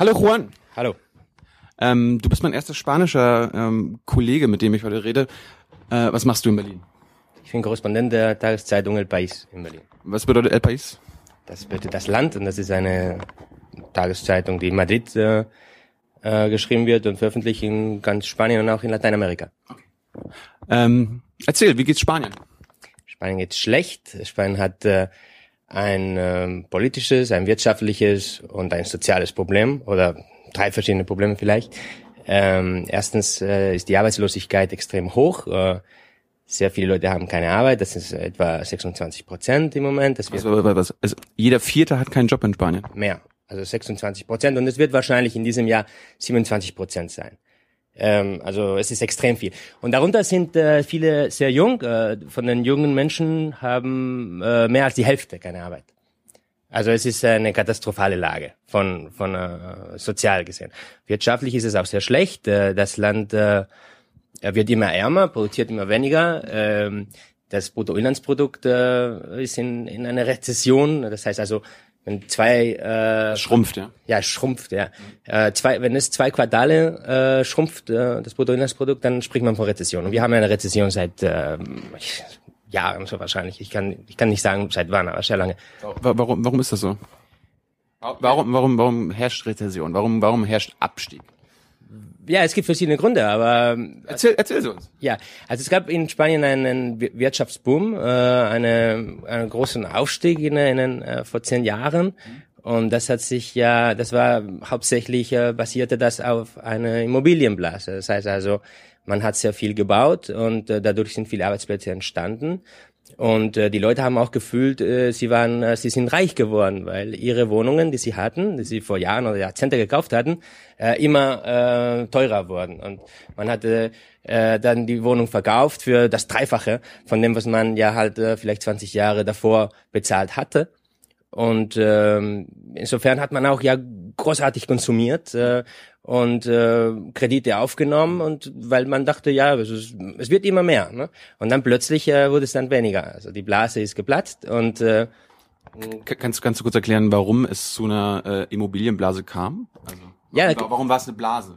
Hallo Juan. Hallo. Ähm, du bist mein erster spanischer ähm, Kollege, mit dem ich heute rede. Äh, was machst du in Berlin? Ich bin Korrespondent der Tageszeitung El País in Berlin. Was bedeutet El País? Das bedeutet das Land und das ist eine Tageszeitung, die in Madrid äh, äh, geschrieben wird und veröffentlicht in ganz Spanien und auch in Lateinamerika. Ähm, erzähl, wie geht's Spanien? Spanien geht schlecht. Spanien hat äh, ein ähm, politisches, ein wirtschaftliches und ein soziales Problem oder drei verschiedene Probleme vielleicht. Ähm, erstens äh, ist die Arbeitslosigkeit extrem hoch. Äh, sehr viele Leute haben keine Arbeit. Das ist etwa 26 Prozent im Moment. Das wird was, was, also jeder Vierte hat keinen Job in Spanien. mehr, also 26 Prozent. Und es wird wahrscheinlich in diesem Jahr 27 Prozent sein. Ähm, also es ist extrem viel. Und darunter sind äh, viele sehr jung. Äh, von den jungen Menschen haben äh, mehr als die Hälfte keine Arbeit. Also es ist eine katastrophale Lage von, von äh, sozial gesehen. Wirtschaftlich ist es auch sehr schlecht. Äh, das Land äh, wird immer ärmer, produziert immer weniger. Ähm, das Bruttoinlandsprodukt äh, ist in, in einer Rezession. Das heißt also, wenn zwei äh, Schrumpft, ja. ja, schrumpft, ja. Äh, zwei, wenn es zwei Quartale äh, schrumpft, äh, das Bruttoinlandsprodukt, dann spricht man von Rezession. Und wir haben eine Rezession seit äh, Jahren so wahrscheinlich. Ich kann, ich kann nicht sagen, seit wann, aber sehr lange. Wa- Warum, warum ist das so? Warum, warum, warum herrscht Rezession? Warum, warum herrscht Abstieg? Ja, es gibt verschiedene Gründe, aber Erzähl, erzähl sie uns. ja, also es gab in Spanien einen Wir- Wirtschaftsboom, äh, eine, einen großen Aufstieg in, in, äh, vor zehn Jahren. Und das hat sich ja, das war hauptsächlich äh, basierte das auf einer Immobilienblase. Das heißt also, man hat sehr viel gebaut und äh, dadurch sind viele Arbeitsplätze entstanden. Und äh, die Leute haben auch gefühlt, äh, sie waren, äh, sie sind reich geworden, weil ihre Wohnungen, die sie hatten, die sie vor Jahren oder Jahrzehnte gekauft hatten, äh, immer äh, teurer wurden. Und man hatte äh, dann die Wohnung verkauft für das Dreifache von dem, was man ja halt äh, vielleicht 20 Jahre davor bezahlt hatte. Und ähm, insofern hat man auch ja großartig konsumiert äh, und äh, Kredite aufgenommen und weil man dachte, ja, es, ist, es wird immer mehr. Ne? Und dann plötzlich äh, wurde es dann weniger. Also die Blase ist geplatzt und äh, Kannst, kannst du kurz erklären, warum es zu einer äh, Immobilienblase kam? Also, Ja, warum, war es eine Blase?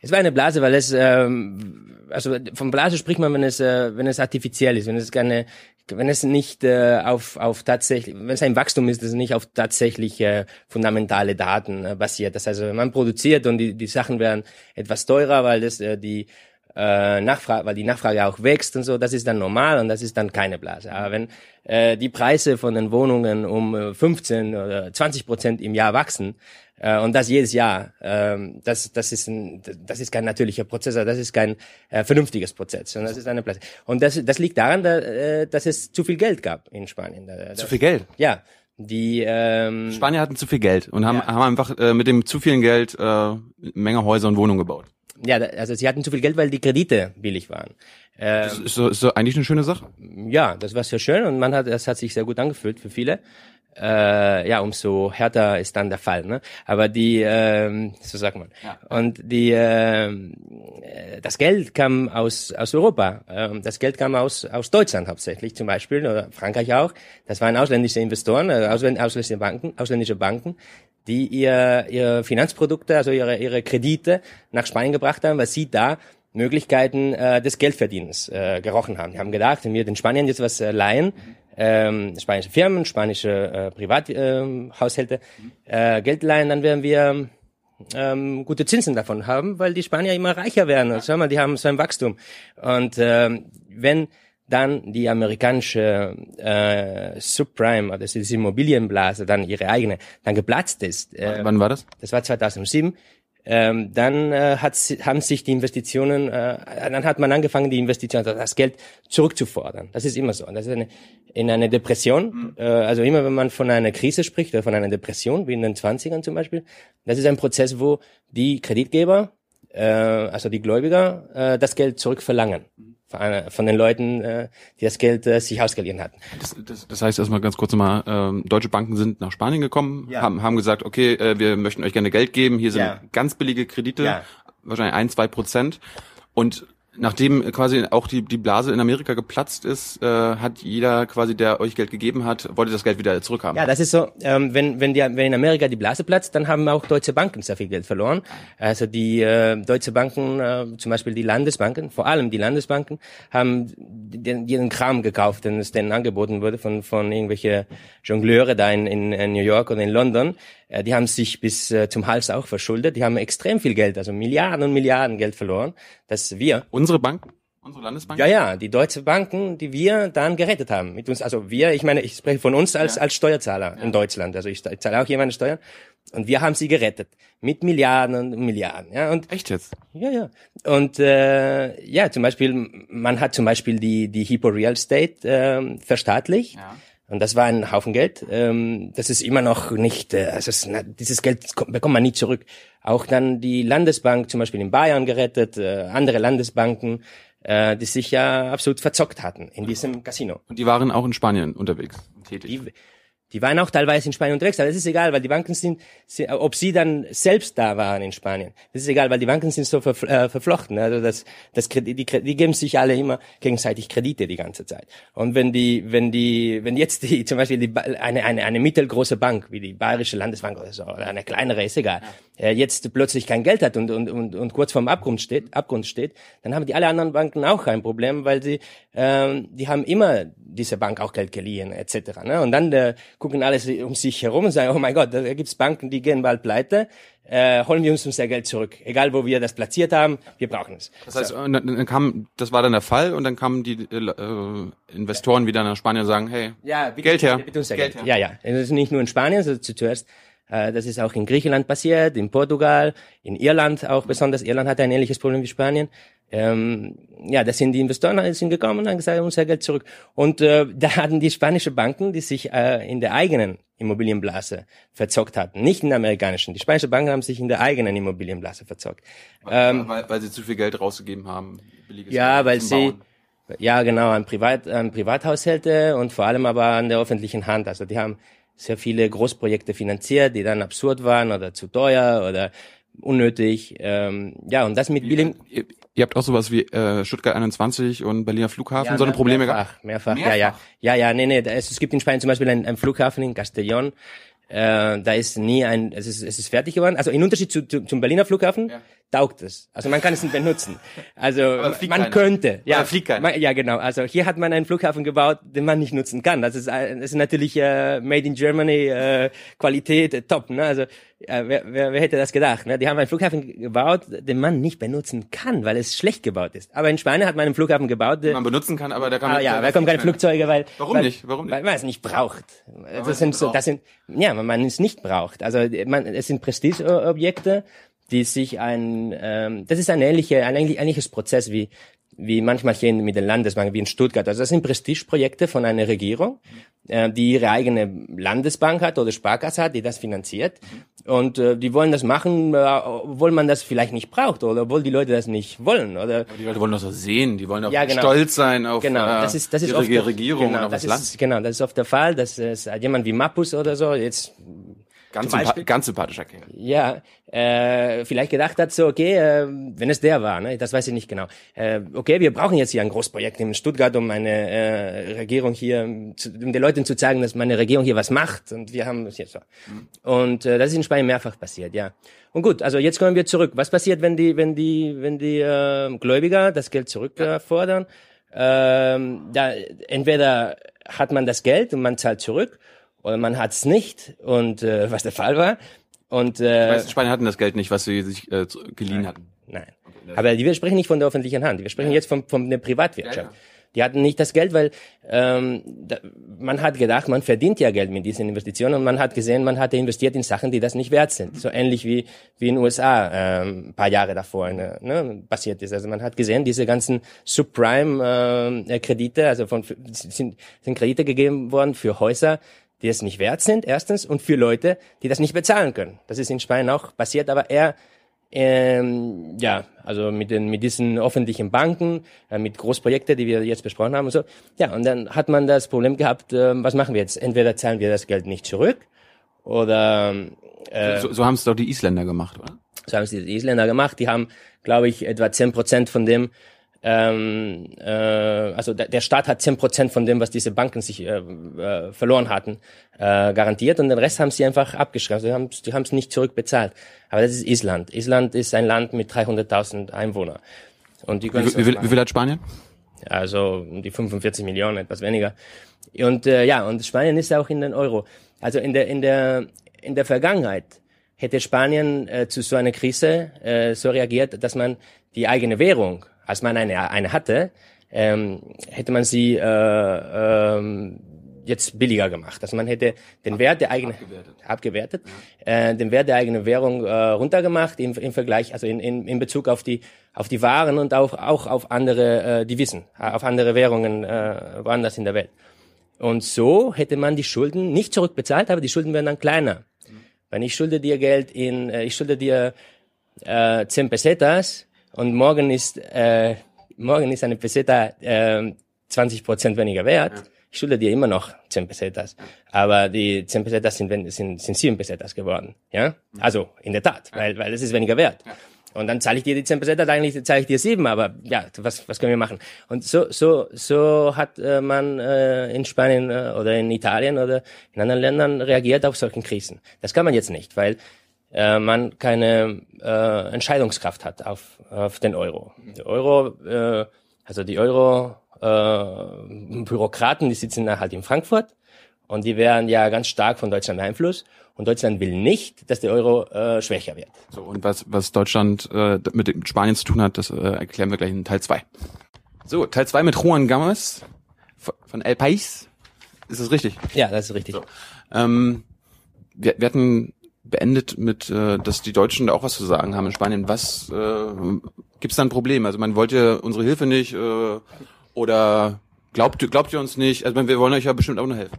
Es war eine Blase, weil es ähm, also von Blase spricht man, wenn es äh, wenn es artifiziell ist, wenn es keine wenn es nicht äh, auf auf tatsächlich wenn es ein Wachstum ist, das nicht auf tatsächliche fundamentale Daten äh, basiert. Das heißt, wenn man produziert und die die Sachen werden etwas teurer, weil das äh, die äh, Nachfrage, weil die Nachfrage auch wächst und so, das ist dann normal und das ist dann keine Blase. Aber wenn äh, die Preise von den Wohnungen um äh, 15 oder 20 Prozent im Jahr wachsen äh, und das jedes Jahr, ähm, das, das, ist ein, das ist kein natürlicher Prozess, also das ist kein äh, vernünftiges Prozess, sondern das ist eine Blase. Und das, das liegt daran, da, äh, dass es zu viel Geld gab in Spanien. Da, da, zu viel Geld. Ja, die ähm, Spanier hatten zu viel Geld und haben, Ja. haben einfach äh, mit dem zu vielen Geld äh, Menge Häuser und Wohnungen gebaut. ja, also sie hatten zu viel Geld, weil die Kredite billig waren. Äh, Das ist so, ist so eigentlich eine schöne Sache. ja, das war sehr schön und man hat, das hat sich sehr gut angefühlt für viele. Äh, ja, umso härter ist dann der Fall. Ne? Aber die, ähm, so sagt man. Und die, ähm, äh, das Geld kam aus aus Europa. Ähm, das Geld kam aus aus Deutschland hauptsächlich zum Beispiel oder Frankreich auch. Das waren ausländische Investoren, äh, ausländ ausländische Banken, ausländische Banken, die ihr ihre Finanzprodukte, also ihre ihre Kredite nach Spanien gebracht haben, weil sie da Möglichkeiten äh, des Geldverdienens äh, gerochen haben. Die haben gedacht, wenn wir den Spaniern jetzt was äh, leihen, ähm, spanische Firmen, spanische äh, Privathaushalte ähm, Haushalte, äh, Geld leihen, dann werden wir ähm, gute Zinsen davon haben, weil die Spanier immer reicher werden. Also, schau mal, die haben so ein Wachstum. Und ähm, wenn dann die amerikanische äh, Subprime, oder diese Immobilienblase, dann ihre eigene, dann geplatzt ist, äh, Wann war das? das war 2007, ähm, dann äh, hat, haben sich die Investitionen, äh, dann hat man angefangen, die Investitionen, also das Geld zurückzufordern. Das ist immer so. Das ist eine, in einer Depression, äh, also immer wenn man von einer Krise spricht oder von einer Depression, wie in den 20ern zum Beispiel, das ist ein Prozess, wo die Kreditgeber, äh, also die Gläubiger, äh, das Geld zurückverlangen von, einer, von den Leuten, äh, die das Geld äh, sich ausgeliehen hatten. Das, das, das heißt erstmal ganz kurz nochmal, ähm, deutsche Banken sind nach Spanien gekommen, Ja. haben, haben gesagt, okay, äh, wir möchten euch gerne Geld geben, hier sind Ja. ganz billige Kredite, Ja. wahrscheinlich ein, zwei Prozent. Und Nachdem quasi auch die, die Blase in Amerika geplatzt ist, äh, hat jeder quasi, der euch Geld gegeben hat, wollte das Geld wieder zurückhaben. Ja, das ist so, ähm, wenn, wenn, die, wenn in Amerika die Blase platzt, dann haben auch deutsche Banken sehr viel Geld verloren. Also die äh, deutsche Banken, äh, zum Beispiel die Landesbanken, vor allem die Landesbanken, haben den, den Kram gekauft, den es denen angeboten wurde von, von irgendwelche Jongleure da in, in, in New York oder in London. Äh, die haben sich bis äh, zum Hals auch verschuldet. Die haben extrem viel Geld, also Milliarden und Milliarden Geld verloren. Das wir. Unsere Banken? Unsere Landesbank? Ja, ja, die deutsche Banken, die wir dann gerettet haben. Mit uns, also wir, ich meine, ich spreche von uns als, ja. als Steuerzahler ja. in Deutschland. Also ich zahle auch hier meine Steuern. Und wir haben sie gerettet. Mit Milliarden und Milliarden. Ja, und, Echt jetzt? Ja, ja. Und äh, ja, zum Beispiel, man hat zum Beispiel die, die Hypo Real Estate äh, verstaatlicht. Ja. Und das war ein Haufen Geld. Ähm, das ist immer noch nicht, äh, also es, na, dieses Geld bekommt man nie zurück. Auch dann die Landesbank zum Beispiel in Bayern gerettet, äh, andere Landesbanken äh, die sich ja absolut verzockt hatten in diesem Casino. Und die waren auch in Spanien unterwegs tätig. Die, die waren auch teilweise in Spanien unterwegs, aber das ist egal, weil die Banken sind, ob sie dann selbst da waren in Spanien, das ist egal, weil die Banken sind so äh, verflochten. Also das, das Kredit, die, die geben sich alle immer gegenseitig Kredite die ganze Zeit. Und wenn die, wenn die, wenn jetzt die, zum Beispiel die, eine, eine, eine mittelgroße Bank wie die Bayerische Landesbank oder so oder eine kleinere ist egal, ja. jetzt plötzlich kein Geld hat und, und, und, und kurz vorm Abgrund steht, Abgrund steht, dann haben die alle anderen Banken auch kein Problem, weil sie, ähm, die haben immer diese Bank auch Geld geliehen etc. Ne? Und dann äh, gucken alles um sich herum und sagen, oh mein Gott, da gibt's Banken, die gehen bald pleite. Äh, holen wir uns unser Geld zurück. Egal, wo wir das platziert haben, wir brauchen es. Das heißt, so. dann kam, das war dann der Fall und dann kamen die äh, Investoren wieder nach Spanien und sagen, hey, ja, bitte, Geld her. Bitte, bitte Geld, Geld her. Ja, ja. Das ist nicht nur in Spanien, sondern zuerst äh, das ist auch in Griechenland passiert, in Portugal, in Irland auch besonders. Irland hatte ein ähnliches Problem wie Spanien ähm, ja, da sind die Investoren sind gekommen und haben gesagt, unser Geld zurück. Und äh, da hatten die spanischen Banken, die sich äh, in der eigenen Immobilienblase verzockt hatten, nicht in der amerikanischen. Die spanischen Banken haben sich in der eigenen Immobilienblase verzockt. Weil, ähm, weil, weil sie zu viel Geld rausgegeben haben. Ja, weil sie, ja genau, an, Privat, an Privathaushalte und vor allem aber an der öffentlichen Hand. Also die haben sehr viele Großprojekte finanziert, die dann absurd waren oder zu teuer oder unnötig. Ähm, ja, und das mit Billing. Ihr, ihr habt auch sowas wie äh, Stuttgart 21 und Berliner Flughafen, ja, so eine Probleme mehrfach, gehabt? Mehrfach, mehrfach, ja, ja. Ja, ja, nee, nee. Es, es gibt in Spanien zum Beispiel einen, einen Flughafen in Castellón, äh, da ist nie ein, es ist, es ist fertig geworden. Also in Unterschied zu, zu, zum Berliner Flughafen ja. taugt es. Also man kann es nicht benutzen. Also man keiner. könnte. Ja, fliegt man, ja, genau. Also hier hat man einen Flughafen gebaut, den man nicht nutzen kann. Das ist, das ist natürlich äh, Made in Germany äh, Qualität äh, top. Ne? Also äh, wer, wer, wer hätte das gedacht? Ne? Die haben einen Flughafen gebaut, den man nicht benutzen kann, weil es schlecht gebaut ist. Aber in Spanien hat man einen Flughafen gebaut, den man benutzen kann, aber da kann man ah, ja, da kommen keine Flugzeuge, weil warum weil, nicht? Warum nicht? Weil man es nicht braucht. das sind so, das sind ja man es nicht braucht. Also man, es sind Prestigeobjekte, die sich ein, ähm, das ist ein, ähnliche, ein ähnliches Prozess wie wie manchmal hier mit den Landesbanken, wie in Stuttgart. Also das sind Prestigeprojekte von einer Regierung, äh, die ihre eigene Landesbank hat oder Sparkasse hat, die das finanziert. Und äh, die wollen das machen, äh, obwohl man das vielleicht nicht braucht oder obwohl die Leute das nicht wollen. Oder Aber die Leute wollen das so sehen, die wollen auch ja, genau. stolz sein auf genau. das ist, das ist ihre oft, Regierung genau, das, das Land. Ist, genau, das ist oft der Fall, dass es jemand wie Mappus oder so jetzt Ganz, sympa ganz sympathischer Kerl. Ja, äh, vielleicht gedacht hat so, okay, äh, wenn es der war, ne, das weiß ich nicht genau. Äh, okay, wir brauchen jetzt hier ein Großprojekt in Stuttgart, um eine äh, Regierung hier, zu, um den Leuten zu zeigen, dass meine Regierung hier was macht. Und wir haben es jetzt so. Mhm. Und äh, das ist in Spanien mehrfach passiert, ja. Und gut, also jetzt kommen wir zurück. Was passiert, wenn die, wenn die, wenn die äh, Gläubiger das Geld zurückfordern? Ja. Ähm, da entweder hat man das Geld und man zahlt zurück oder man hat es nicht und äh, was der Fall war. Und äh, die meisten Spanier hatten das Geld nicht, was sie sich äh, geliehen nein, hatten. Nein. Aber wir sprechen nicht von der öffentlichen Hand. Wir sprechen ja. jetzt von, von der Privatwirtschaft. Ja, ja. Die hatten nicht das Geld, weil ähm, da, man hat gedacht, man verdient ja Geld mit diesen Investitionen und man hat gesehen, man hatte investiert in Sachen, die das nicht wert sind. So ähnlich wie wie in den USA ähm, paar Jahre davor ne, ne, passiert ist. Also man hat gesehen, diese ganzen Subprime-Kredite, äh, also von sind, sind Kredite gegeben worden für Häuser, die es nicht wert sind, erstens, und für Leute, die das nicht bezahlen können. Das ist in Spanien auch passiert, aber eher ähm, ja, also mit den mit diesen öffentlichen Banken, äh, mit Großprojekten, die wir jetzt besprochen haben und so. Ja, und dann hat man das Problem gehabt, äh, was machen wir jetzt? Entweder zahlen wir das Geld nicht zurück oder äh, so, so haben es doch die Isländer gemacht, oder? So haben es die Isländer gemacht. Die haben, glaube ich, etwa zehn Prozent von dem ähm, äh, also der, der Staat hat zehn Prozent von dem, was diese Banken sich äh, äh, verloren hatten, äh, garantiert und den Rest haben sie einfach abgeschrieben. Die haben die haben es nicht zurückbezahlt. Aber das ist Island. Island ist ein Land mit 300.000 Einwohnern. Und die wie, wie, viel, wie viel hat Spanien? Also die 45 Millionen, etwas weniger. Und äh, ja, und Spanien ist auch in den Euro. Also in der in der in der Vergangenheit hätte Spanien äh, zu so einer Krise äh, so reagiert, dass man die eigene Währung als man eine, eine hatte, ähm, hätte man sie äh, ähm, jetzt billiger gemacht. Also man hätte den Wert der eigenen abgewertet, abgewertet ja. äh, den Wert der eigenen Währung äh, runtergemacht im, im Vergleich, also in, in, in Bezug auf die auf die Waren und auch auch auf andere äh, Devisen, auf andere Währungen äh, woanders in der Welt. Und so hätte man die Schulden nicht zurückbezahlt, aber die Schulden wären dann kleiner. Mhm. Wenn ich schulde dir Geld in, äh, ich schulde dir äh, 10 Pesetas, und morgen ist, äh, morgen ist eine Peseta äh, 20 Prozent weniger wert. Ja. Ich schulde dir immer noch 10 Pesetas. Aber die 10 Pesetas sind, sind, sind 7 Pesetas geworden. Ja? Mhm. Also, in der Tat, weil, weil es ist weniger wert. Ja. Und dann zahle ich dir die 10 Pesetas, eigentlich zahle ich dir 7, aber ja, was, was können wir machen? Und so, so, so hat äh, man äh, in Spanien äh, oder in Italien oder in anderen Ländern reagiert auf solchen Krisen. Das kann man jetzt nicht, weil äh, man keine äh, Entscheidungskraft hat auf, auf den Euro. Der Euro, äh, also die Euro äh, die sitzen halt in Frankfurt und die werden ja ganz stark von Deutschland beeinflusst. Und Deutschland will nicht, dass der Euro äh, schwächer wird. So, und was, was Deutschland äh, mit Spanien zu tun hat, das äh, erklären wir gleich in Teil zwei. So, Teil zwei mit Juan Gamas von El País. Ist das richtig? Ja, das ist richtig. So. Ähm, wir, wir hatten beendet mit, äh, dass die Deutschen da auch was zu sagen haben in Spanien. Was äh, gibt es da ein Problem? Also man wollte unsere Hilfe nicht äh, oder glaubt, glaubt ihr uns nicht? Also wir wollen euch ja bestimmt auch noch helfen.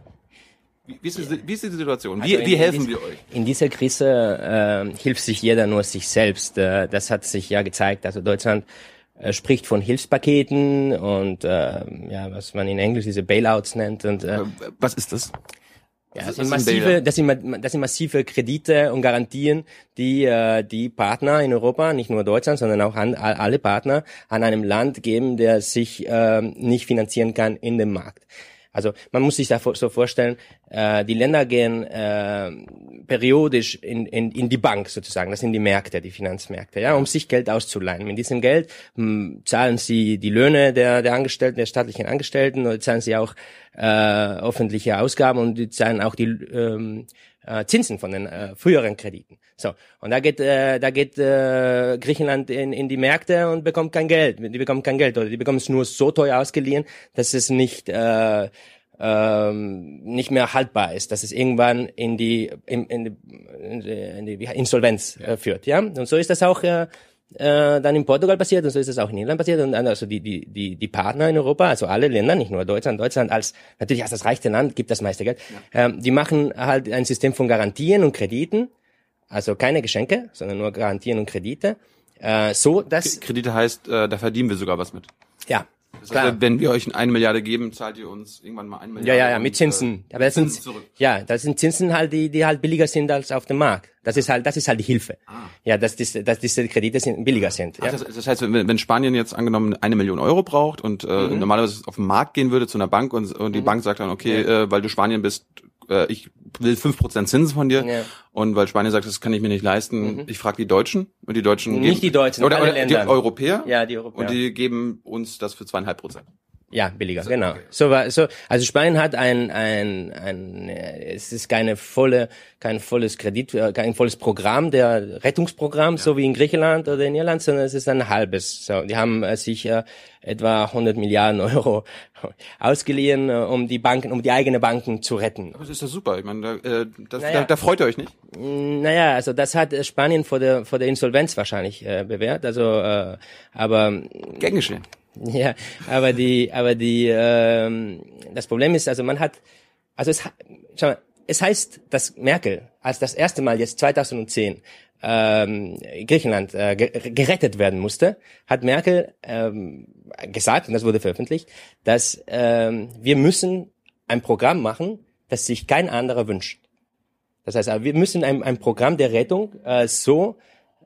Wie, wie, ist, die, wie ist die Situation? Wie, also wie helfen wir euch? In dieser Krise äh, hilft sich jeder nur sich selbst. Äh, das hat sich ja gezeigt. Also Deutschland äh, spricht von Hilfspaketen und äh, ja, was man in Englisch diese Bailouts nennt. Und, äh, was ist das? Ja, das, sind massive, das, sind, das sind massive Kredite und Garantien, die äh, die Partner in Europa, nicht nur Deutschland, sondern auch an, alle Partner an einem Land geben, der sich äh, nicht finanzieren kann in dem Markt. Also man muss sich da so vorstellen, äh, die Länder gehen äh, periodisch in, in, in die Bank sozusagen, das sind die Märkte, die Finanzmärkte, ja, um sich Geld auszuleihen. Mit diesem Geld mh, hm, zahlen sie die Löhne der, der Angestellten, der staatlichen Angestellten, oder zahlen sie auch äh, öffentliche Ausgaben und die zahlen auch die ähm, äh, Zinsen von den äh, früheren Krediten. So und da geht äh, da geht äh, Griechenland in, in die Märkte und bekommt kein Geld. Die bekommen kein Geld oder die bekommen es nur so teuer ausgeliehen, dass es nicht äh, ähm, nicht mehr haltbar ist, dass es irgendwann in die in, in die, in die Insolvenz äh, führt. Ja und so ist das auch. Äh, äh, dann in Portugal passiert und so ist es auch in Irland passiert und also die, die, die, die Partner in Europa, also alle Länder, nicht nur Deutschland, Deutschland als natürlich als das reichste Land gibt das meiste Geld, ja. ähm, die machen halt ein System von Garantien und Krediten, also keine Geschenke, sondern nur Garantien und Kredite, äh, so dass Kredite heißt, äh, da verdienen wir sogar was mit. Ja, das heißt, wenn wir euch eine Milliarde geben, zahlt ihr uns irgendwann mal eine Milliarde. Ja, ja, ja, mit Zinsen. Äh, Aber das sind, zurück. ja, das sind Zinsen halt, die, die halt billiger sind als auf dem Markt. Das ist halt, das ist halt die Hilfe. Ah. Ja, dass diese, dass diese Kredite sind, billiger sind. Ja. das, das, heißt, wenn, wenn Spanien jetzt angenommen eine Million Euro braucht und äh, mhm. normalerweise auf den Markt gehen würde zu einer Bank und, und die mhm. Bank sagt dann, okay, ja. äh, weil du Spanien bist, äh, ich will fünf Prozent Zinsen von dir. Ja. Und weil Spanien sagt, das kann ich mir nicht leisten, mhm. ich frage die Deutschen und die Deutschen nicht geben, die Deutschen, oder, oder die Europäer. Ja, die Europäer. Und die geben uns das für zweieinhalb Prozent. Ja, billiger, so, genau. Okay. So war so also Spanien hat ein ein ein es ist keine volle kein volles Kredit äh, kein volles Programm der Rettungsprogramm ja. so wie in Griechenland oder in Irland, sondern es ist ein halbes. So, die haben äh, sich äh, etwa 100 Milliarden Euro ausgeliehen, äh, um die Banken um die eigene Banken zu retten. Aber das ist doch super. Ich meine, da, äh, das, naja. da, da freut ihr euch nicht? Mm, naja, also das hat Spanien vor der vor der Insolvenz wahrscheinlich äh, bewährt. Also äh, aber Gern geschehen. Ja, aber die, aber die, ähm, das Problem ist, also man hat, also es, schau mal, es heißt, dass Merkel, als das erste Mal jetzt 2010 ähm, Griechenland äh, gerettet werden musste, hat Merkel ähm, gesagt, und das wurde veröffentlicht, dass ähm, wir müssen ein Programm machen, das sich kein anderer wünscht. Das heißt, wir müssen ein, ein Programm der Rettung äh, so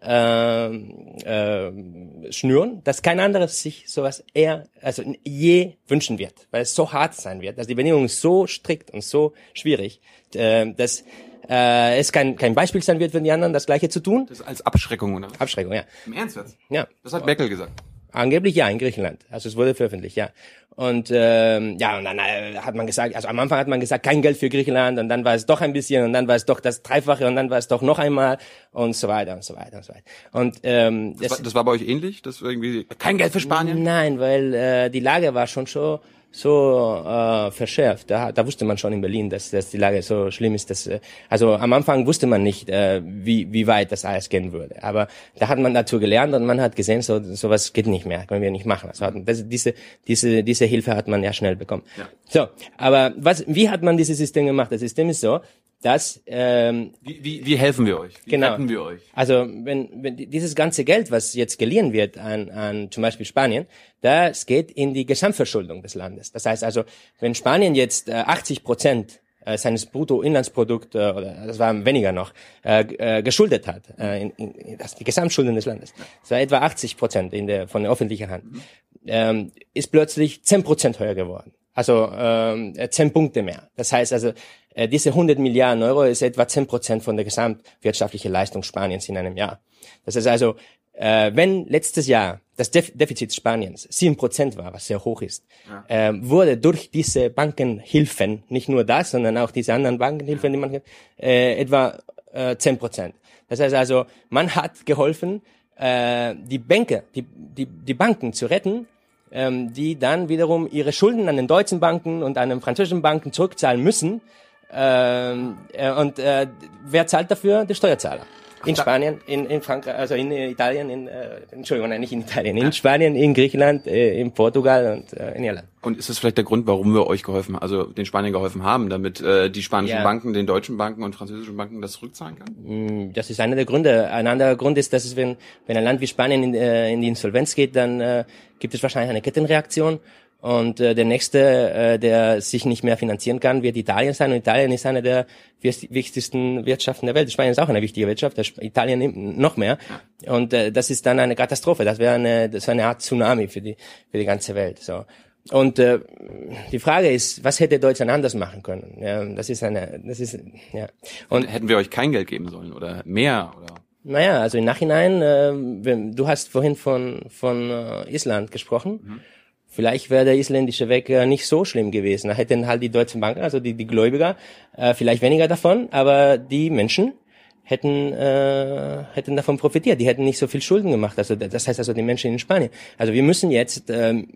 äh, äh, schnüren, dass kein anderes sich sowas eher, also je wünschen wird, weil es so hart sein wird, dass die Bedingungen so strikt und so schwierig, äh, dass äh, es kein, kein Beispiel sein wird für die anderen, das Gleiche zu tun. Das ist als Abschreckung, oder? Abschreckung, ja. Im Ernst jetzt? Ja. Das hat Merkel gesagt. Angeblich ja, in Griechenland. Also es wurde veröffentlicht, ja. Und ähm, ja, und dann äh, hat man gesagt, also am Anfang hat man gesagt, kein Geld für Griechenland und dann war es doch ein bisschen und dann war es doch das Dreifache und dann war es doch noch einmal und so weiter und so weiter und so weiter. Und ähm, Das, war, das war bei euch ähnlich? Das war irgendwie kein Geld für Spanien? Nein, weil äh, die Lage war schon so so äh, verschärft. Da, da wusste man schon in Berlin, dass, dass die Lage so schlimm ist. Dass, äh, also am Anfang wusste man nicht, äh, wie, wie weit das alles gehen würde. Aber da hat man dazu gelernt und man hat gesehen, so sowas geht nicht mehr, können wir nicht machen. Also das, diese, diese, diese Hilfe hat man ja schnell bekommen. Ja. So, aber was, wie hat man dieses System gemacht? Das System ist so, dass ähm, Wie, wie, wie helfen wir euch? Wie Genau. retten wir euch? also wenn, wenn dieses ganze Geld, was jetzt geliehen wird an, an zum Beispiel Spanien, das geht in die Gesamtverschuldung des Landes. Das heißt also, wenn Spanien jetzt äh, 80 Prozent äh, seines Bruttoinlandsprodukt äh, oder das war weniger noch äh, äh, geschuldet hat, äh, in, in, das die Gesamtschulden des Landes, das war etwa 80 Prozent in der von der öffentlichen Hand, ähm, ist plötzlich 10 Prozent höher geworden. Also äh, 10 Punkte mehr. Das heißt also, äh, diese 100 Milliarden Euro ist etwa 10 Prozent von der gesamtwirtschaftlichen Leistung Spaniens in einem Jahr. Das ist also, äh, wenn letztes Jahr das Def Defizit Spaniens 7 Prozent war, was sehr hoch ist, äh, wurde durch diese Bankenhilfen, nicht nur das, sondern auch diese anderen Bankenhilfen, die man äh, etwa äh, 10 Prozent. Das heißt also, man hat geholfen, äh, die Banker, die, die, die Banken zu retten, ähm, die dann wiederum ihre Schulden an den deutschen Banken und an den französischen Banken zurückzahlen müssen. Ähm, äh, und äh, wer zahlt dafür? Der Steuerzahler. In Spanien, in, in Frankreich, also in äh, Italien, in, äh, Entschuldigung, nein, nicht in Italien, in Spanien, in Griechenland, äh, in Portugal und äh, in Irland. Und ist das vielleicht der Grund, warum wir euch geholfen, also den Spaniern geholfen haben, damit äh, die spanischen Ja. Banken den deutschen Banken und französischen Banken das zurückzahlen kann? Mm, Das ist einer der Gründe. Ein anderer Grund ist, dass es, wenn, wenn ein Land wie Spanien in, äh, in die Insolvenz geht, dann äh, gibt es wahrscheinlich eine Kettenreaktion. Und äh, der nächste, äh, der sich nicht mehr finanzieren kann, wird Italien sein. Und Italien ist eine der wichtigsten Wirtschaften der Welt. Spanien ist auch eine wichtige Wirtschaft, Italien nimmt noch mehr. Und äh, das ist dann eine Katastrophe. Das wäre eine, das wäre eine Art Tsunami für die, für die ganze Welt. So. Und äh, die Frage ist, was hätte Deutschland anders machen können? Ja, das ist eine, das ist ja. Und Hätten wir euch kein Geld geben sollen oder mehr oder? naja, also im Nachhinein, äh, du hast vorhin von, von äh, Island gesprochen. Vielleicht wäre der isländische Weg äh, nicht so schlimm gewesen. Da hätten halt die deutschen Banken, also die, die Gläubiger, äh, vielleicht weniger davon, aber die Menschen hätten, äh, hätten davon profitiert. Die hätten nicht so viel Schulden gemacht. Also das heißt also die Menschen in Spanien. Also wir müssen jetzt ähm,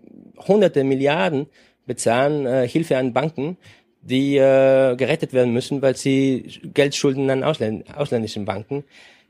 hunderte Milliarden bezahlen, äh, Hilfe an Banken, die äh, gerettet werden müssen, weil sie Geld schulden an Ausländ ausländischen Banken.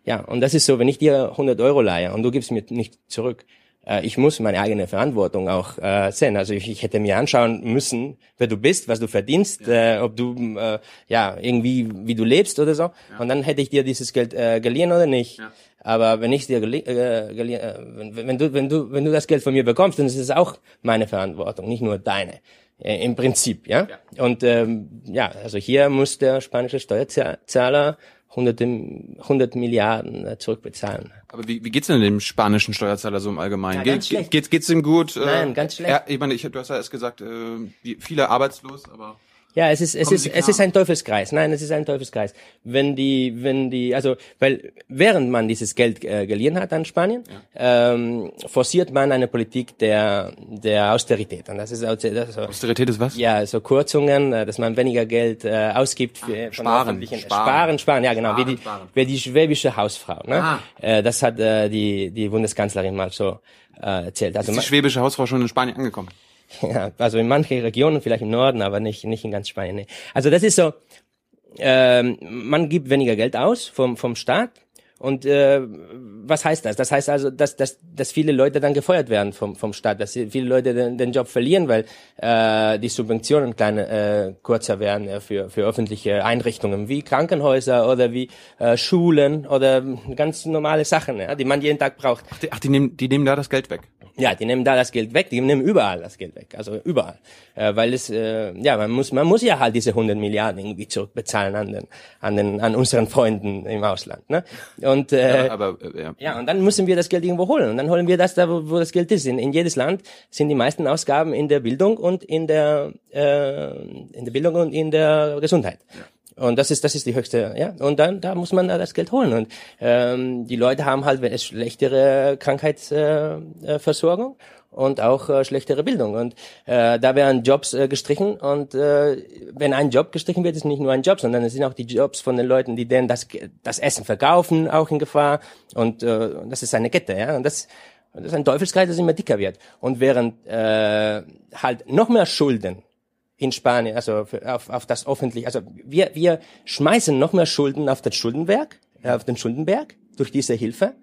Ja, und das ist so, wenn ich dir 100 Euro leihe und du gibst mir nicht zurück, äh, ich muss meine eigene Verantwortung auch äh, sehen. Also ich, ich hätte mir anschauen müssen, wer du bist, was du verdienst, äh, ob du äh, ja irgendwie wie du lebst oder so. Und dann hätte ich dir dieses Geld äh, geliehen oder nicht. Ja. Aber wenn ich dir äh, äh, wenn, wenn du wenn du wenn du das Geld von mir bekommst, dann ist es auch meine Verantwortung, nicht nur deine. Äh, Im Prinzip, ja. Und ähm, ja, also hier muss der spanische Steuerzahler hunderte, 100 Milliarden äh, zurückbezahlen. Aber wie, wie geht's denn dem spanischen Steuerzahler so im Allgemeinen? Ja, ganz Ge- geht's, geht's ihm gut? Nein, ganz schlecht. Ja, ich meine, ich, du hast ja erst gesagt, äh, viele arbeitslos, aber Ja, es ist es Kommen ist es ist ein Teufelskreis. Nein, es ist ein Teufelskreis. Wenn die wenn die also weil während man dieses Geld äh, geliehen hat an Spanien, ähm, forciert man eine Politik der der Austerität und das ist, also- das ist so, Austerität ist was? ja so Kurzungen, äh, dass man weniger Geld äh, ausgibt für von sparen, sparen. sparen sparen ja genau Sparen, wie die sparen. wie die schwäbische Hausfrau, ne? Ah. Äh, das hat äh, die die Bundeskanzlerin mal so äh, erzählt. Also Ist die schwäbische Hausfrau schon in Spanien angekommen? ja, also in manchen Regionen, vielleicht im Norden, aber nicht, nicht in ganz Spanien. Nee. Also das ist so, ähm, man gibt weniger Geld aus vom, vom Staat. Und äh, was heißt das? Das heißt also, dass, dass, dass viele Leute dann gefeuert werden vom, vom Staat, dass viele Leute den, den Job verlieren, weil äh, die Subventionen kleine, äh, kurzer werden äh, für, für öffentliche Einrichtungen wie Krankenhäuser oder wie äh, Schulen oder ganz normale Sachen, ja, die man jeden Tag braucht. Ach, die, ach, die, nehmen, die nehmen da das Geld weg. Ja, die nehmen da das Geld weg, die nehmen überall das Geld weg, also überall, äh, weil es äh, ja man muss man muss ja halt diese 100 Milliarden irgendwie zurückbezahlen an den an den an unseren Freunden im Ausland, ne? Und äh, ja, aber, äh, ja. ja und dann müssen wir das Geld irgendwo holen und dann holen wir das da, wo, wo das Geld ist. In, in jedes Land sind die meisten Ausgaben in der Bildung und in der äh, in der Bildung und in der Gesundheit. Ja. Und das ist, das ist die höchste, ja. Und dann, da muss man das Geld holen. Und ähm, die Leute haben halt eine schlechtere Krankheitsversorgung äh, und auch äh, schlechtere Bildung. Und äh, da werden Jobs äh, gestrichen. Und äh, wenn ein Job gestrichen wird, ist nicht nur ein Job, sondern es sind auch die Jobs von den Leuten, die denen das, das Essen verkaufen, auch in Gefahr. Und äh, das ist eine Kette, ja. Und das, das ist ein Teufelskreis, das immer dicker wird. Und während äh, halt noch mehr Schulden in Spanien, also auf, auf das öffentliche, also wir, wir schmeißen noch mehr Schulden auf den Schuldenberg, äh, auf den Schuldenberg durch diese Hilfe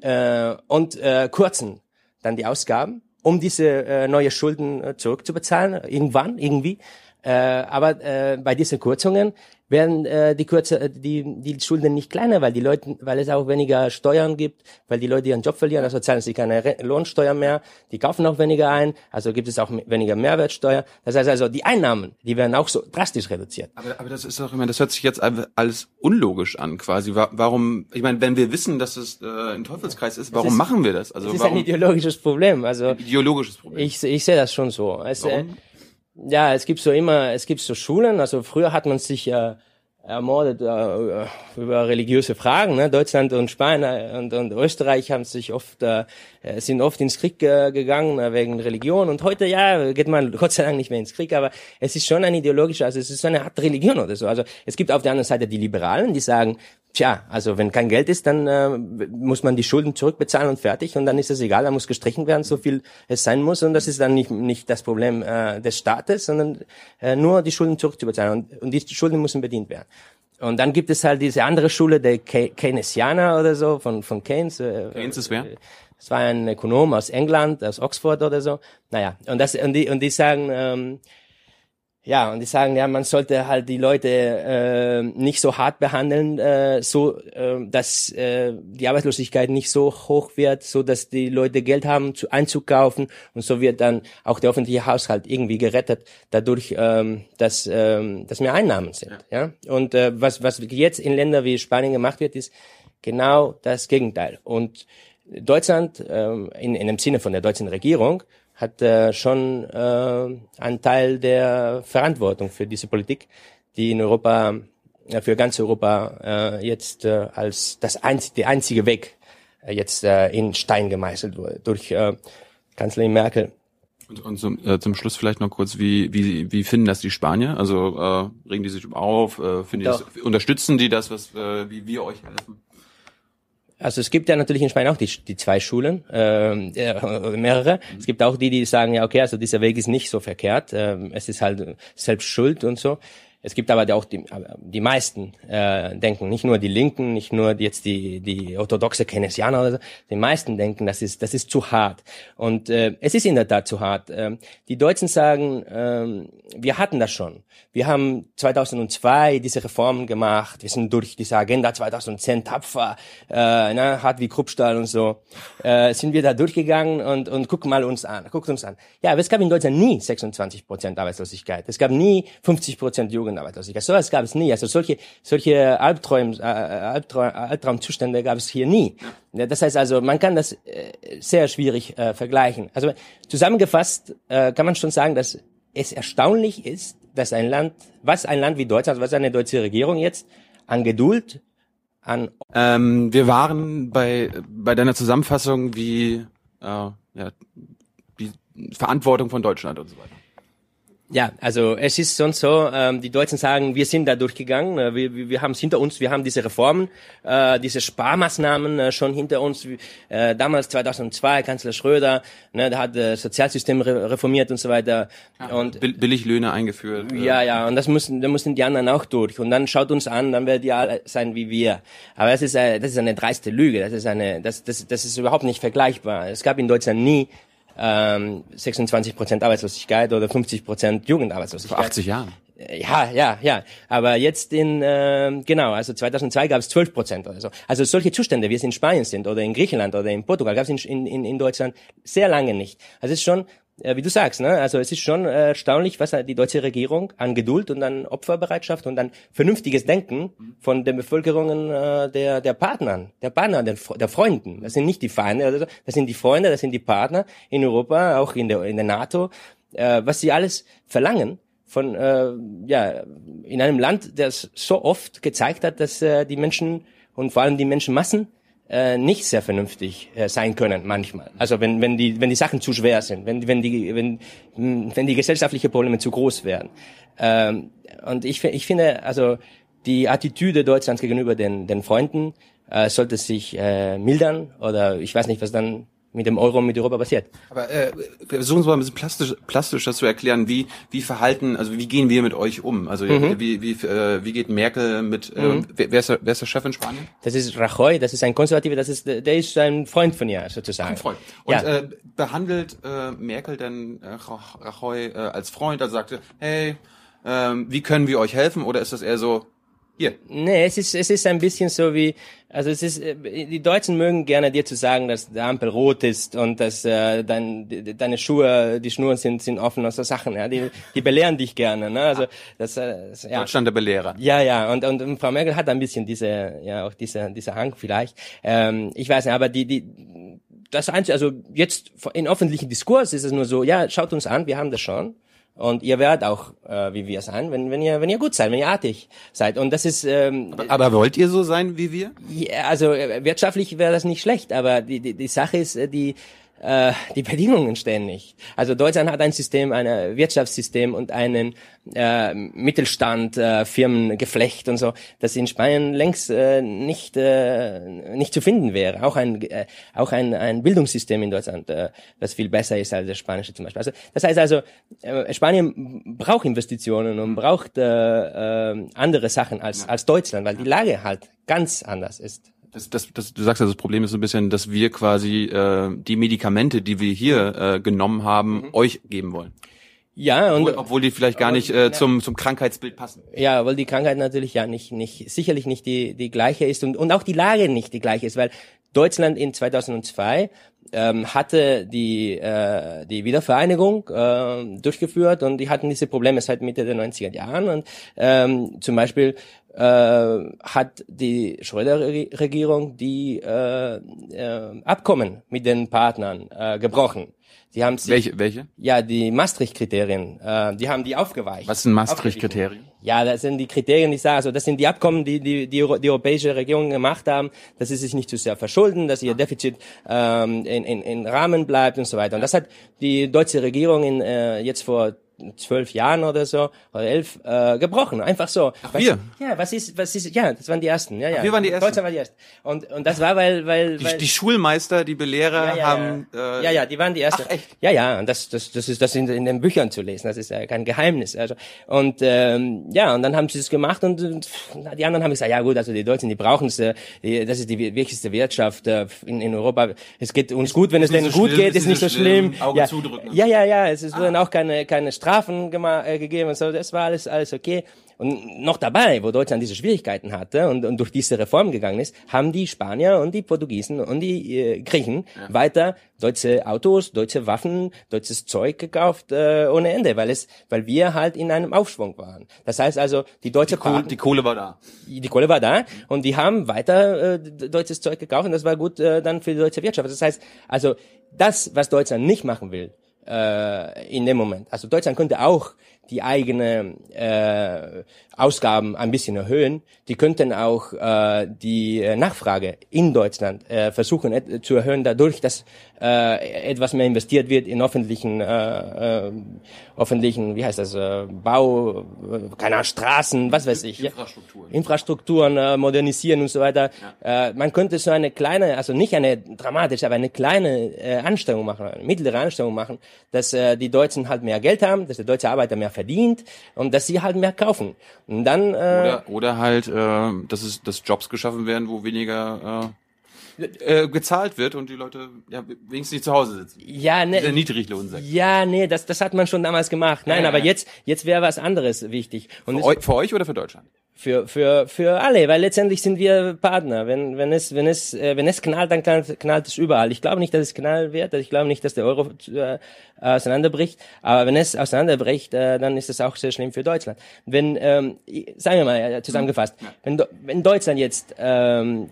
äh, und äh, kurzen dann die Ausgaben, um diese äh, neue Schulden äh, zurückzubezahlen, irgendwann, irgendwie. Äh, aber äh, bei diesen Kürzungen werden äh, die Kürze, äh, die, die Schulden nicht kleiner, weil die Leute, weil es auch weniger Steuern gibt, weil die Leute ihren Job verlieren, also zahlen sie keine Re Lohnsteuer mehr, die kaufen auch weniger ein, also gibt es auch weniger Mehrwertsteuer. Das heißt also, die Einnahmen, die werden auch so drastisch reduziert. Aber, aber das ist doch, ich meine, das hört sich jetzt alles unlogisch an, quasi. Warum, ich meine, wenn wir wissen, dass es äh, ein Teufelskreis ist, warum ist, machen wir das? Also das ist warum, ein ideologisches Problem. Also ideologisches Problem. Ich, ich sehe das schon so. Es, äh, warum? Ja, es gibt so immer, es gibt so Schulen, also früher hat man sich äh, ermordet äh, über religiöse Fragen. Ne? Deutschland und Spanien und, und Österreich haben sich oft äh, sind oft ins Krieg äh, gegangen äh, wegen Religion und heute ja geht man Gott sei Dank nicht mehr ins Krieg, aber es ist schon ein ideologischer, also es ist so eine Art Religion oder so. Also es gibt auf der anderen Seite die Liberalen, die sagen, Tja, also wenn kein Geld ist, dann äh, muss man die Schulden zurückbezahlen und fertig und dann ist es egal, da muss gestrichen werden, so viel es sein muss und das ist dann nicht, nicht das Problem äh, des Staates, sondern äh, nur die Schulden zurückzubezahlen und, und die Schulden müssen bedient werden. Und dann gibt es halt diese andere Schule, der Keynesianer oder so, von, von Keynes. Äh, Keynes ist wer? Das war ein Ökonom aus England, aus Oxford oder so. Naja, und das, und die, und die sagen, ähm, ja, und die sagen, ja, man sollte halt die Leute äh, nicht so hart behandeln, äh, so äh, dass äh, die Arbeitslosigkeit nicht so hoch wird, so dass die Leute Geld haben zu einzukaufen und so wird dann auch der öffentliche Haushalt irgendwie gerettet dadurch, ähm, dass ähm, dass mehr Einnahmen sind. Ja. ja? Und äh, was was jetzt in Ländern wie Spanien gemacht wird, ist genau das Gegenteil. Und Deutschland ähm, in, in dem Sinne von der deutschen Regierung hat äh, schon äh, einen Teil der Verantwortung für diese Politik, die in Europa, äh, für ganz Europa äh, jetzt äh, als das einzige, der einzige Weg äh, jetzt äh, in Stein gemeißelt wurde durch äh, Kanzlerin Merkel. Und, und zum, äh, zum Schluss vielleicht noch kurz, wie, wie, wie finden das die Spanier? Also äh, regen die sich auf, äh, finden die das, unterstützen die das, was äh, wie wir euch helfen? Also es gibt ja natürlich in Spanien auch die, die zwei Schulen, äh, mehrere. Es gibt auch die, die sagen, ja okay, also dieser Weg ist nicht so verkehrt, äh, es ist halt selbst Schuld und so. Es gibt aber auch die, die meisten äh, denken, nicht nur die Linken, nicht nur jetzt die, die orthodoxe Keynesianer oder so, die meisten denken, das ist, das ist zu hart. Und äh, es ist in der Tat zu hart. Ähm, die Deutschen sagen, ähm, wir hatten das schon. Wir haben 2002 diese Reformen gemacht. Wir sind durch diese Agenda 2010 tapfer, äh, ne, hart wie Kruppstahl und so, äh, sind wir da durchgegangen und, und gucken mal uns an, guckt uns an. Ja, aber es gab in Deutschland nie 26 Prozent Arbeitslosigkeit. Es gab nie 50 Prozent Jugendarbeitslosigkeit. So etwas gab es nie. Also solche, solche Albträum, äh, Albtraum, Albtraumzustände gab es hier nie. Das heißt also, man kann das äh, sehr schwierig äh, vergleichen. Also zusammengefasst äh, kann man schon sagen, dass es erstaunlich ist, dass ein Land, was ein Land wie Deutschland, was eine deutsche Regierung jetzt an Geduld, an ähm, wir waren bei bei deiner Zusammenfassung wie äh, ja, die Verantwortung von Deutschland und so weiter. Ja, also es ist sonst so, ähm, die Deutschen sagen, wir sind da durchgegangen, äh, wir, wir, wir haben es hinter uns, wir haben diese Reformen, äh, diese Sparmaßnahmen äh, schon hinter uns. Äh, damals 2002, Kanzler Schröder, ne, der hat das Sozialsystem re reformiert und so weiter. Ja, und Billiglöhne eingeführt. Äh. Ja, ja, und das müssen, da müssen die anderen auch durch. Und dann schaut uns an, dann werdet ihr alle sein wie wir. Aber das ist, äh, das ist eine dreiste Lüge, das ist eine, das, das, das ist überhaupt nicht vergleichbar. Es gab in Deutschland nie ähm, 26 Prozent Arbeitslosigkeit oder 50 Prozent Jugendarbeitslosigkeit. Vor 80 Jahren. Ja, ja, ja. Aber jetzt in, äh, genau, also 2002 gab es 12 Prozent oder so. Also solche Zustände, wie es in Spanien sind oder in Griechenland oder in Portugal, gab es in, in, in Deutschland sehr lange nicht. Also es ist schon, äh, wie du sagst, ne? also es ist schon äh, erstaunlich, was die deutsche Regierung an Geduld und an Opferbereitschaft und an vernünftiges Denken von den Bevölkerungen äh, der, der Partnern, der Partner, der, der Freunden. Das sind nicht die Feinde, das sind die Freunde, das sind die Partner in Europa, auch in der, in der NATO, äh, was sie alles verlangen von äh, ja in einem Land, das so oft gezeigt hat, dass äh, die Menschen und vor allem die Menschenmassen äh, nicht sehr vernünftig äh, sein können manchmal. Also wenn wenn die wenn die Sachen zu schwer sind, wenn wenn die wenn wenn die gesellschaftlichen Probleme zu groß werden. Ähm, und ich ich finde also die Attitüde Deutschlands gegenüber den den Freunden äh, sollte sich äh, mildern oder ich weiß nicht was dann mit dem Euro und mit Europa passiert. Aber äh, versuchen Sie mal ein bisschen plastisch, plastischer zu erklären, wie wie verhalten, also wie gehen wir mit euch um? Also mhm. wie wie äh, wie geht Merkel mit? Äh, mhm. wer, wer, ist der, wer ist der Chef in Spanien? Das ist Rajoy, das ist ein Konservativer, das ist der ist ein Freund von ihr sozusagen. Ein Freund. Und ja. äh, behandelt äh, Merkel denn äh, Rajoy äh, als Freund? Also sagte, hey, äh, wie können wir euch helfen? Oder ist das eher so, hier. Nee, es ist, es ist ein bisschen so wie, also es ist, äh, die Deutschen mögen gerne dir zu sagen, dass der Ampel rot ist und dass äh, dein, deine Schuhe, die Schnüren sind, sind offen und so Sachen, ja, die, die belehren dich gerne, ne, also das, äh, das ja. Deutschland der Belehrer. Ja, ja, und, und, und Frau Merkel hat ein bisschen diese, ja, auch diese, diese Hang vielleicht, ähm, ich weiß nicht, aber die, die, das Einzige, also jetzt in öffentlichen Diskurs ist es nur so, ja, schaut uns an, wir haben das schon und ihr werdet auch äh, wie wir sein, wenn, wenn ihr wenn ihr gut seid, wenn ihr artig seid. Und das ist. Ähm, aber, aber wollt ihr so sein wie wir? Ja, also äh, wirtschaftlich wäre das nicht schlecht, aber die, die die Sache ist äh, die äh, die Bedingungen stehen nicht. Also Deutschland hat ein System, ein Wirtschaftssystem und einen äh, Mittelstand, äh, Firmengeflecht und so, das in Spanien längst äh, nicht äh, nicht zu finden wäre. Auch ein äh, auch ein, ein Bildungssystem in Deutschland, äh, das viel besser ist als das spanische zum Beispiel. Also das heißt also, äh, Spanien braucht Investitionen und braucht äh, äh, andere Sachen als als Deutschland, weil die Lage halt ganz anders ist. Das, das, das, du sagst ja, das Problem ist so ein bisschen, dass wir quasi äh, die Medikamente, die wir hier äh, genommen haben, mhm. euch geben wollen. Ja, und obwohl, obwohl die vielleicht gar nicht äh, zum zum Krankheitsbild passen. Ja, weil die Krankheit natürlich ja nicht nicht sicherlich nicht die die gleiche ist und und auch die Lage nicht die gleiche ist, weil Deutschland in 2002 ähm, hatte die äh, die Wiedervereinigung äh, durchgeführt und die hatten diese Probleme seit Mitte der 90er Jahren und ähm, zum Beispiel äh, hat die Schröder-Regierung die äh, äh, Abkommen mit den Partnern äh, gebrochen. Die haben sich, welche, welche? Ja, die Maastricht-Kriterien. Äh, die haben die aufgeweicht. Was sind Maastricht-Kriterien? Ja, das sind die Kriterien, die ich sage. Also das sind die Abkommen, die die, die, die europäische Regierungen gemacht haben, dass sie sich nicht zu sehr verschulden, dass ihr Defizit ähm, in, in, in Rahmen bleibt und so weiter. Und das hat die deutsche Regierung in, äh, jetzt vor zwölf Jahren oder so oder elf äh, gebrochen, einfach so. Ach, wir? Ja, was ist, was ist? Ja, das waren die ersten. Ja, ja. Ach, wir waren die ersten. Deutschland war die ersten. Und und das war weil weil, die, weil die Schulmeister, die Belehrer ja, ja, haben. Ja. Äh, ja, ja, die waren die ersten. Ach, echt? Ja, ja. Und das das das ist das in, in den Büchern zu lesen. Das ist ja kein Geheimnis. Also und ähm, ja und dann haben sie es gemacht und, und die anderen haben gesagt, ja gut, also die Deutschen, die brauchen es. Äh, das ist die wichtigste Wirtschaft äh, in, in Europa. Es geht uns gut, wenn es denen so gut schlimm, geht, ist nicht so schlimm. Augen ja. zudrücken. Ja, ja, ja. Es ist ah. wurden auch keine keine Strafen äh, gegeben und so, das war alles, alles okay. Und noch dabei, wo Deutschland diese Schwierigkeiten hatte und, und durch diese Reform gegangen ist, haben die Spanier und die Portugiesen und die äh, Griechen ja. weiter deutsche Autos, deutsche Waffen, deutsches Zeug gekauft äh, ohne Ende, weil es, weil wir halt in einem Aufschwung waren. Das heißt also, die deutsche die Kohle, die Kohle war da. Die Kohle war da und die haben weiter äh, deutsches Zeug gekauft und das war gut äh, dann für die deutsche Wirtschaft. Das heißt also, das, was Deutschland nicht machen will, äh, in dem Moment. Also Deutschland könnte auch die eigene äh, Ausgaben ein bisschen erhöhen. Die könnten auch äh, die äh, Nachfrage in Deutschland äh, versuchen äh, zu erhöhen, dadurch, dass äh, etwas mehr investiert wird in öffentlichen, äh, äh, öffentlichen, wie heißt das, äh, Bau, äh, keine Ahnung, Straßen, was weiß ich. Infrastrukturen. Infrastrukturen äh, modernisieren und so weiter. Ja. Äh, man könnte so eine kleine, also nicht eine dramatische, aber eine kleine äh, Anstrengung machen, eine mittlere Anstrengung machen, dass äh, die Deutschen halt mehr Geld haben, dass der deutsche Arbeiter mehr verdient und dass sie halt mehr kaufen. Und dann äh, oder oder halt, äh, dass es dass Jobs geschaffen werden, wo weniger äh äh, gezahlt wird und die Leute ja wenigstens nicht zu Hause sitzen. Ja, ne, Der Niedriglohnsektor. ja, nee, das, das hat man schon damals gemacht. Nein, Ja, aber ja. jetzt, jetzt wäre was anderes wichtig. Und Für, eu, für euch oder für Deutschland? für für für alle, weil letztendlich sind wir Partner. Wenn wenn es wenn es äh, wenn es knallt, dann knallt, knallt es überall. Ich glaube nicht, dass es knallen wird. Ich glaube nicht, dass der Euro äh, auseinanderbricht. Aber wenn es auseinanderbricht, äh, dann ist es auch sehr schlimm für Deutschland. Wenn ähm, sagen wir mal äh, zusammengefasst, wenn wenn Deutschland jetzt ähm,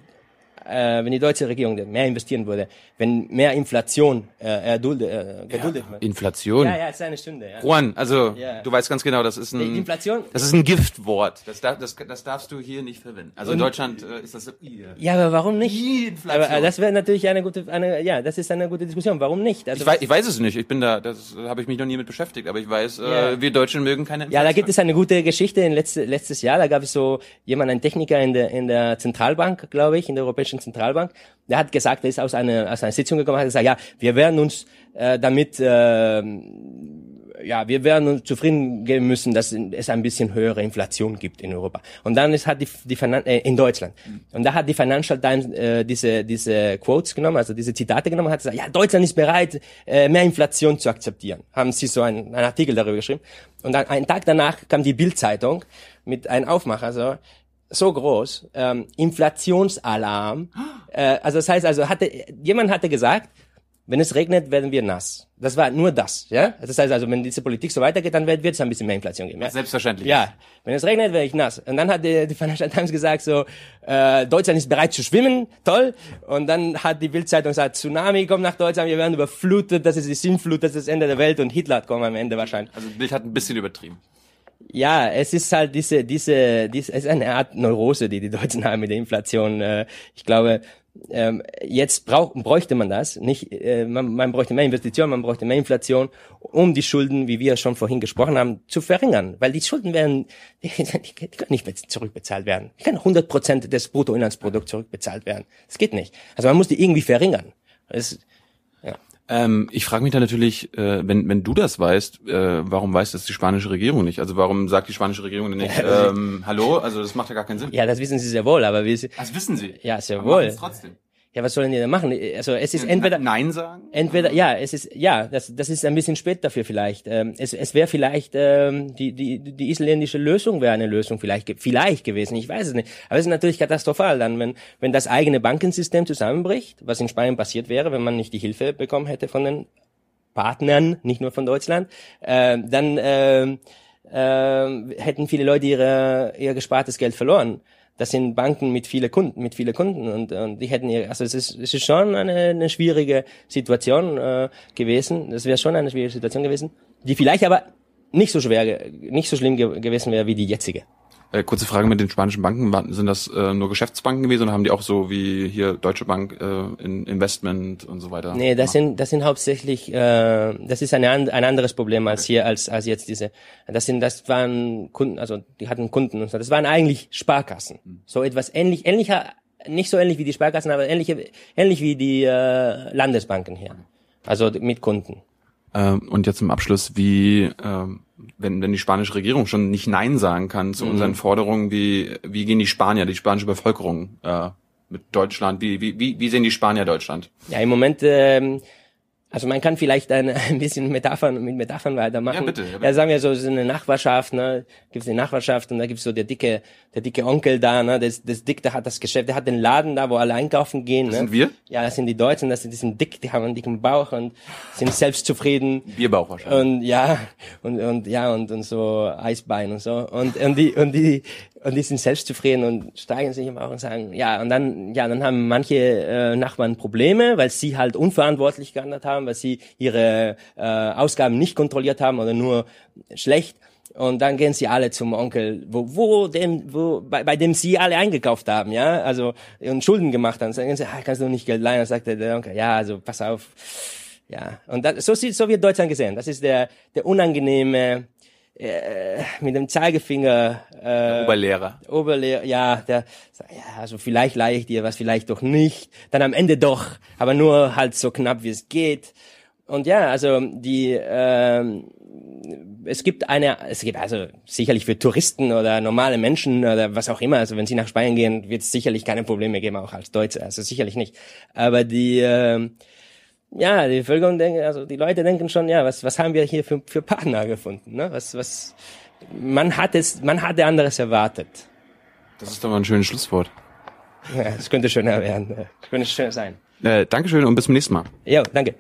äh, wenn die deutsche Regierung mehr investieren würde, wenn mehr Inflation äh, erduldet, äh, geduldet wird. Inflation. Ja, ja, es ist eine Stunde. Ja. Juan, also Ja. du weißt ganz genau, das ist Die ein Inflation- Das ist ein Giftwort. Das, darf, das, das darfst du hier nicht verwenden. Also in Deutschland äh, ist das so. Ja, aber warum nicht? Inflation. Aber äh, das wäre natürlich eine gute, eine, ja, das ist eine gute Diskussion. Warum nicht? Also, Ich weiß, ich weiß es nicht. Ich bin da, das habe ich mich noch nie mit beschäftigt. Aber ich weiß, Ja. äh, wir Deutschen mögen keine. ja, da gibt es eine gute Geschichte. In letzte, letztes Jahr, da gab es so jemand, ein Techniker in der, in der Zentralbank, glaube ich, in der Europäischen Zentralbank, der hat gesagt, der ist aus einer, aus einer Sitzung gekommen, hat gesagt, ja, wir werden uns äh, damit, äh, ja, wir werden uns zufrieden geben müssen, dass es ein bisschen höhere Inflation gibt in Europa. Und dann ist, hat die, die Finan äh, in Deutschland. Und da hat die Financial Times äh, diese, diese Quotes genommen, also diese Zitate genommen, hat gesagt, ja, Deutschland ist bereit, äh, mehr Inflation zu akzeptieren. Haben sie so einen, einen Artikel darüber geschrieben. Und dann einen Tag danach kam die Bild-Zeitung mit einem Aufmacher, so, so groß, ähm, Inflationsalarm. Äh, also das heißt, also hatte jemand hatte gesagt, wenn es regnet, werden wir nass. Das war nur das, ja. Das heißt also, wenn diese Politik so weitergeht, dann wird es ein bisschen mehr Inflation geben. Ja? Selbstverständlich. Ja, wenn es regnet, werde ich nass. Und dann hat die, die Financial Times gesagt so, äh, Deutschland ist bereit zu schwimmen, toll. Und dann hat die Bildzeitung gesagt, Tsunami kommt nach Deutschland, wir werden überflutet, das ist die Sinnflut, das ist das Ende der Welt und Hitler kommt am Ende wahrscheinlich. Also Bild hat ein bisschen übertrieben. Ja, es ist halt diese, diese, diese, es ist eine Art Neurose, die die Deutschen haben mit der Inflation. Äh, Ich glaube, ähm, jetzt brauch, bräuchte man das, nicht, äh, man, man bräuchte mehr Investitionen, man bräuchte mehr Inflation, um die Schulden, wie wir schon vorhin gesprochen haben, zu verringern, weil die Schulden werden, die, können nicht mehr zurückbezahlt werden. Die können 100 Prozent des Bruttoinlandsprodukts zurückbezahlt werden. Das geht nicht. Also man muss die irgendwie verringern. Das, Ähm, ich frage mich da natürlich, äh, wenn, wenn du das weißt, äh, warum weiß das die spanische Regierung nicht? Also warum sagt die spanische Regierung denn nicht, ähm, hallo? Also das macht ja gar keinen Sinn. ja, das wissen sie sehr wohl, aber wir, Das wissen sie. ja, sehr Aber wohl. trotzdem. Ja, was sollen die denn machen? Also es ist entweder Nein sagen? Entweder, ja, es ist, ja, das, das ist ein bisschen spät dafür vielleicht. Ähm, es es wäre vielleicht, ähm, die, die, die isländische Lösung wäre eine Lösung vielleicht, vielleicht gewesen, ich weiß es nicht. Aber es ist natürlich katastrophal dann, wenn, wenn das eigene Bankensystem zusammenbricht, was in Spanien passiert wäre, wenn man nicht die Hilfe bekommen hätte von den Partnern, nicht nur von Deutschland, äh, dann äh, äh, hätten viele Leute ihre, ihr gespartes Geld verloren. Das sind Banken mit viele Kunden, mit viele Kunden und, und die hätten ihr, also es ist, es ist schon eine, eine schwierige Situation äh, gewesen. Das wäre schon eine schwierige Situation gewesen, die vielleicht aber nicht so schwer, nicht so schlimm ge gewesen wäre wie die jetzige. Äh, kurze Frage mit den spanischen Banken. Waren- Sind das äh, nur Geschäftsbanken gewesen oder haben die auch so wie hier Deutsche Bank äh, in Investment und so weiter? Nee, das sind das sind hauptsächlich äh, das ist eine, ein anderes Problem als hier als als jetzt diese. Das sind das waren Kunden, also die hatten Kunden und so. Das waren eigentlich Sparkassen. So etwas ähnlich ähnlicher nicht so ähnlich wie die Sparkassen, aber ähnlich ähnlich wie die äh, Landesbanken hier. Also mit Kunden. Ähm, und jetzt zum Abschluss, wie, ähm, wenn, wenn die spanische Regierung schon nicht Nein sagen kann Mhm. zu unseren Forderungen, wie, wie gehen die Spanier, die spanische Bevölkerung äh, mit Deutschland, wie, wie, wie, wie sehen die Spanier Deutschland? Ja, im Moment, ähm, also man kann vielleicht ein, ein bisschen Metaphern, mit Metaphern weitermachen. Ja, bitte, ja, bitte. Ja, sagen wir so, es ist eine Nachbarschaft, ne, gibt's eine Nachbarschaft und da gibt's so der dicke, der dicke Onkel da, ne, das, das Dick, der hat das Geschäft, der hat den Laden da, wo alle einkaufen gehen, ne. sind wir? Ja, das sind die Deutschen, das sind, die sind dick, die haben einen dicken Bauch und sind selbstzufrieden. Bierbauch wahrscheinlich. Und ja, und, und ja, und, und so Eisbein und so. Und, und die, und die, und die sind selbstzufrieden und steigen sich im Bauch und sagen, ja, und dann, ja, dann haben manche äh, Nachbarn Probleme, weil sie halt unverantwortlich gehandelt haben, weil sie ihre äh, Ausgaben nicht kontrolliert haben oder nur schlecht. Und dann gehen sie alle zum Onkel, wo, wo dem, wo, bei, bei dem sie alle eingekauft haben, ja, also und Schulden gemacht haben. Sagen sie, ah, kannst du nicht Geld leihen? Dann sagt der, der Onkel, ja, also pass auf, ja. Und das, so sieht, so wird Deutschland gesehen. Das ist der, der unangenehme, äh, mit dem Zeigefinger, äh, Oberlehrer. Oberlehrer, ja, der, ja, also vielleicht leihe ich dir was, vielleicht doch nicht. Dann am Ende doch, aber nur halt so knapp wie es geht. und ja, also die ähm, es gibt eine, es gibt also sicherlich für Touristen oder normale Menschen oder was auch immer, also wenn sie nach Spanien gehen, wird es sicherlich keine Probleme geben, auch als Deutsche, also sicherlich nicht. Aber die, äh, ja, die Bevölkerung denken, also die Leute denken schon, ja, was, was haben wir hier für, für Partner gefunden, ne? Was, was, man hat es, man hatte anderes erwartet. Das ist doch mal ein schönes Schlusswort. Ja, das könnte schöner werden, das könnte schöner sein. Äh, Dankeschön und bis zum nächsten Mal. Ja, danke.